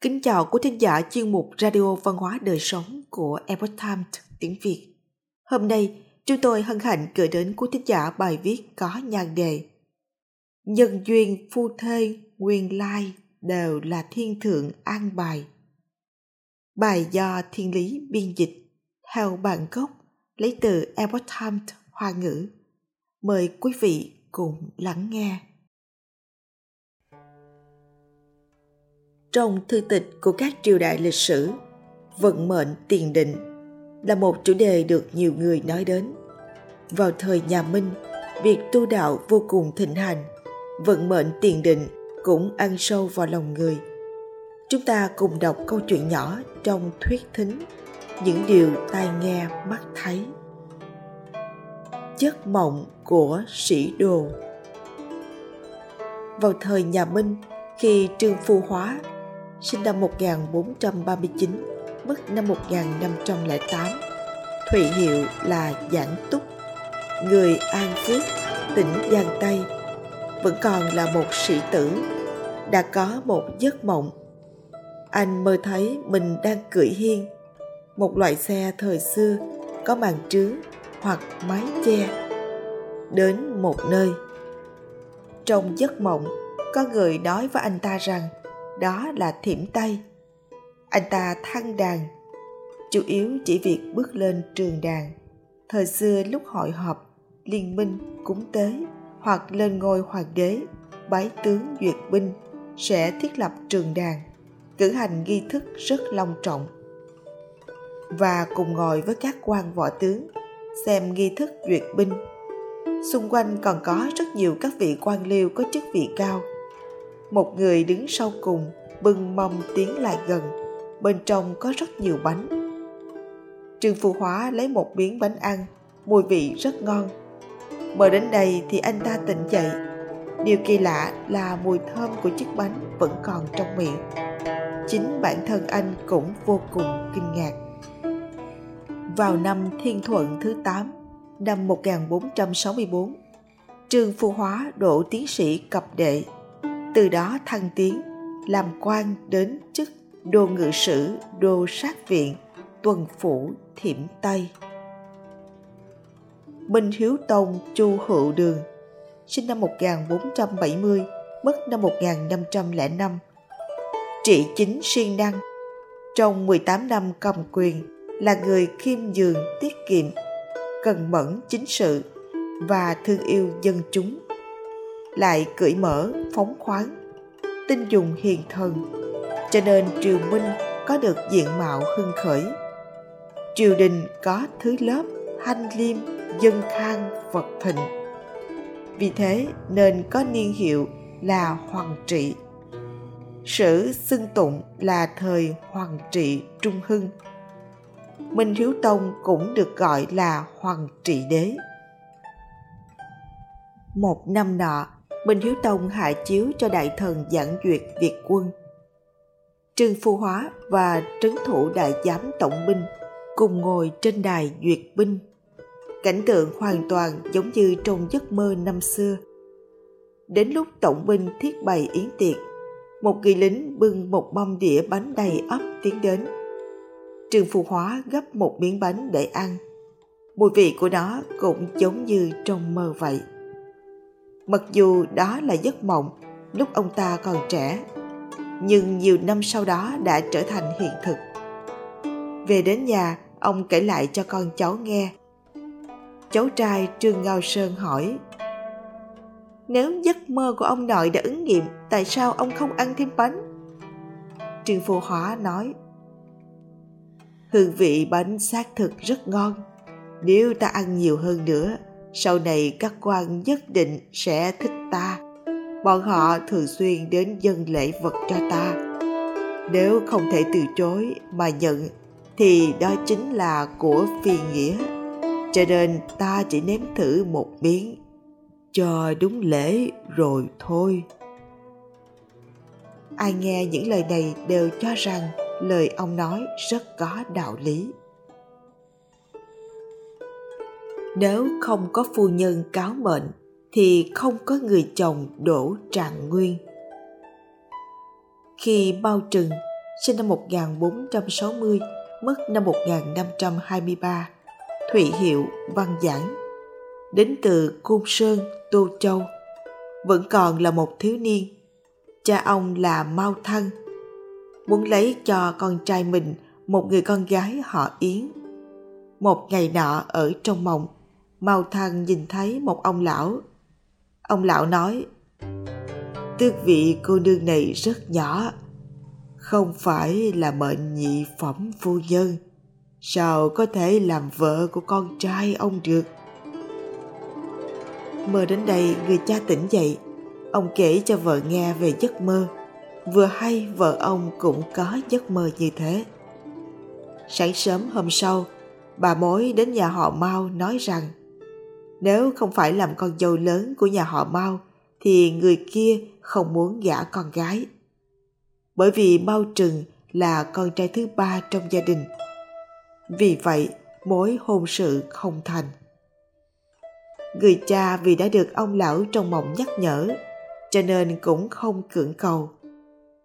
Kính chào quý thính giả chuyên mục Radio Văn hóa Đời Sống của Epoch Times tiếng Việt. Hôm nay, chúng tôi hân hạnh gửi đến quý thính giả bài viết có nhan đề Nhân duyên phu thê nguyên lai đều là thiên thượng an bài. Bài do thiên lý biên dịch theo bản gốc lấy từ Epoch Times Hoa ngữ. Mời quý vị cùng lắng nghe. Trong thư tịch của các triều đại lịch sử, vận mệnh tiền định là một chủ đề được nhiều người nói đến. Vào thời nhà Minh, việc tu đạo vô cùng thịnh hành, vận mệnh tiền định cũng ăn sâu vào lòng người. Chúng ta cùng đọc câu chuyện nhỏ trong thuyết thính những điều tai nghe mắt thấy. Giấc mộng của sĩ đồ Vào thời nhà Minh, khi Trương Phu Hóa sinh năm 1439, mất năm 1508. Thụy hiệu là Giảng Túc, người An Phước, tỉnh Giang Tây, vẫn còn là một sĩ tử, đã có một giấc mộng. Anh mơ thấy mình đang cưỡi hiên, một loại xe thời xưa có màn trướng hoặc mái che. Đến một nơi. Trong giấc mộng, có người nói với anh ta rằng đó là thiểm tây anh ta thăng đàn, chủ yếu chỉ việc bước lên trường đàn. Thời xưa lúc hội họp, liên minh cúng tế hoặc lên ngôi hoàng đế, bái tướng duyệt binh sẽ thiết lập trường đàn, cử hành nghi thức rất long trọng. Và cùng ngồi với các quan võ tướng, xem nghi thức duyệt binh. Xung quanh còn có rất nhiều các vị quan liêu có chức vị cao một người đứng sau cùng bưng mâm tiến lại gần. Bên trong có rất nhiều bánh. Trương phu hóa lấy một miếng bánh ăn mùi vị rất ngon. Mở đến đây thì anh ta tỉnh dậy. Điều kỳ lạ là mùi thơm của chiếc bánh vẫn còn trong miệng. Chính bản thân anh cũng vô cùng kinh ngạc. Vào năm Thiên Thuận thứ 8, năm 1464, Trương Phu Hóa độ tiến sĩ cập đệ từ đó thăng tiến, làm quan đến chức đô ngự sử đô sát viện, tuần phủ, thiểm tây. Minh Hiếu Tông Chu Hữu Đường, sinh năm 1470 mất năm 1505 trị chính siêng năng, trong 18 năm cầm quyền, là người khiêm nhường, tiết kiệm, cần mẫn chính sự và thương yêu dân chúng lại cởi mở, phóng khoáng tinh dùng hiền thần. Cho nên triều minh có được diện mạo hưng khởi. Triều đình có thứ lớp, hanh liêm, dân khang vật thịnh. Vì thế nên có niên hiệu là hoàng trị. Sử xưng tụng là thời hoàng trị trung hưng. Minh hiếu tông cũng được gọi là hoàng trị đế. Một năm nọ Minh Hiếu Tông hạ chiếu cho đại thần giảng duyệt Việt quân. Trương Phu Hóa và trấn thủ đại giám tổng binh cùng ngồi trên đài duyệt binh. Cảnh tượng hoàn toàn giống như trong giấc mơ năm xưa. Đến lúc tổng binh thiết bày yến tiệc, một kỳ lính bưng một mâm đĩa bánh đầy ấp tiến đến. Trương Phu Hóa gấp một miếng bánh để ăn. Mùi vị của nó cũng giống như trong mơ vậy mặc dù đó là giấc mộng, lúc ông ta còn trẻ, nhưng nhiều năm sau đó đã trở thành hiện thực. Về đến nhà, ông kể lại cho con cháu nghe. Cháu trai trương ngao sơn hỏi, nếu giấc mơ của ông nội đã ứng nghiệm, tại sao ông không ăn thêm bánh? Trương phu hóa nói, hương vị bánh xác thực rất ngon, nếu ta ăn nhiều hơn nữa sau này các quan nhất định sẽ thích ta. Bọn họ thường xuyên đến dân lễ vật cho ta. Nếu không thể từ chối mà nhận, thì đó chính là của phi nghĩa. Cho nên ta chỉ nếm thử một miếng. Cho đúng lễ rồi thôi. Ai nghe những lời này đều cho rằng lời ông nói rất có đạo lý. Nếu không có phu nhân cáo mệnh thì không có người chồng đổ trạng nguyên khi bao trừng sinh năm 1460, mất năm 1523, Thụy Hiệu Văn Giảng, đến từ Côn Sơn, Tô Châu, vẫn còn là một thiếu niên. Cha ông là Mao Thân, muốn lấy cho con trai mình một người con gái họ Yến. Một ngày nọ ở trong mộng, Mao Thăng nhìn thấy một ông lão. Ông lão nói, tước vị cô nương này rất nhỏ, không phải là mệnh nhị phẩm phu nhân. Sao có thể làm vợ của con trai ông được? Mơ đến đây người cha tỉnh dậy. Ông kể cho vợ nghe về giấc mơ. Vừa hay vợ ông cũng có giấc mơ như thế. Sáng sớm hôm sau bà mối đến nhà họ mao nói rằng nếu không phải làm con dâu lớn của nhà họ mao thì người kia không muốn gả con gái bởi vì Mao Trừng là con trai thứ ba trong gia đình. Vì vậy, mối hôn sự không thành. Người cha vì đã được ông lão trong mộng nhắc nhở, cho nên cũng không cưỡng cầu,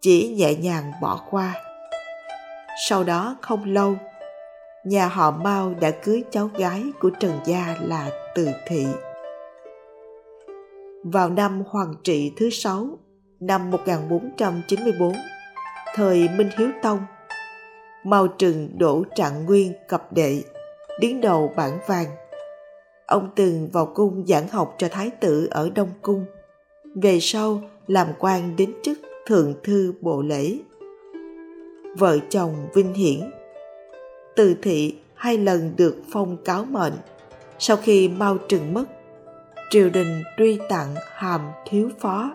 chỉ nhẹ nhàng bỏ qua. Sau đó không lâu, nhà họ Mao đã cưới cháu gái của Trần Gia là Từ Thị. Vào năm Hoàng trị thứ sáu, năm 1494, thời Minh Hiếu Tông. Mao Trừng đổ trạng nguyên cập đệ, đứng đầu bản vàng. Ông từng vào cung giảng học cho thái tử ở Đông Cung. Về sau làm quan đến chức thượng thư bộ lễ. Vợ chồng vinh hiển. Từ thị hai lần được phong cáo mệnh. Sau khi mau Trừng mất, triều đình truy tặng hàm thiếu phó,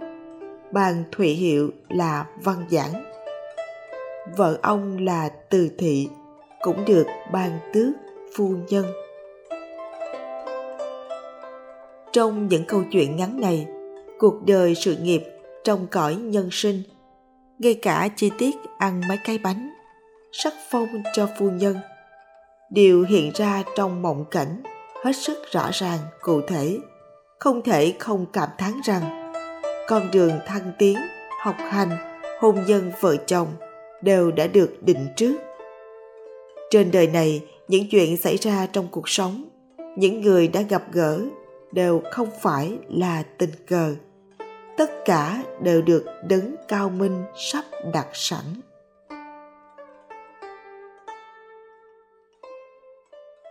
ban thụy hiệu là văn giảng vợ ông là từ thị cũng được ban tước phu nhân trong những câu chuyện ngắn này cuộc đời sự nghiệp trong cõi nhân sinh ngay cả chi tiết ăn mấy cái bánh sắc phong cho phu nhân đều hiện ra trong mộng cảnh hết sức rõ ràng, cụ thể. Không thể không cảm thán rằng, con đường thăng tiến, học hành, hôn nhân vợ chồng đều đã được định trước. Trên đời này, những chuyện xảy ra trong cuộc sống, những người đã gặp gỡ đều không phải là tình cờ. Tất cả đều được đấng cao minh sắp đặt sẵn.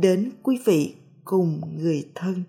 đến quý vị cùng người thân.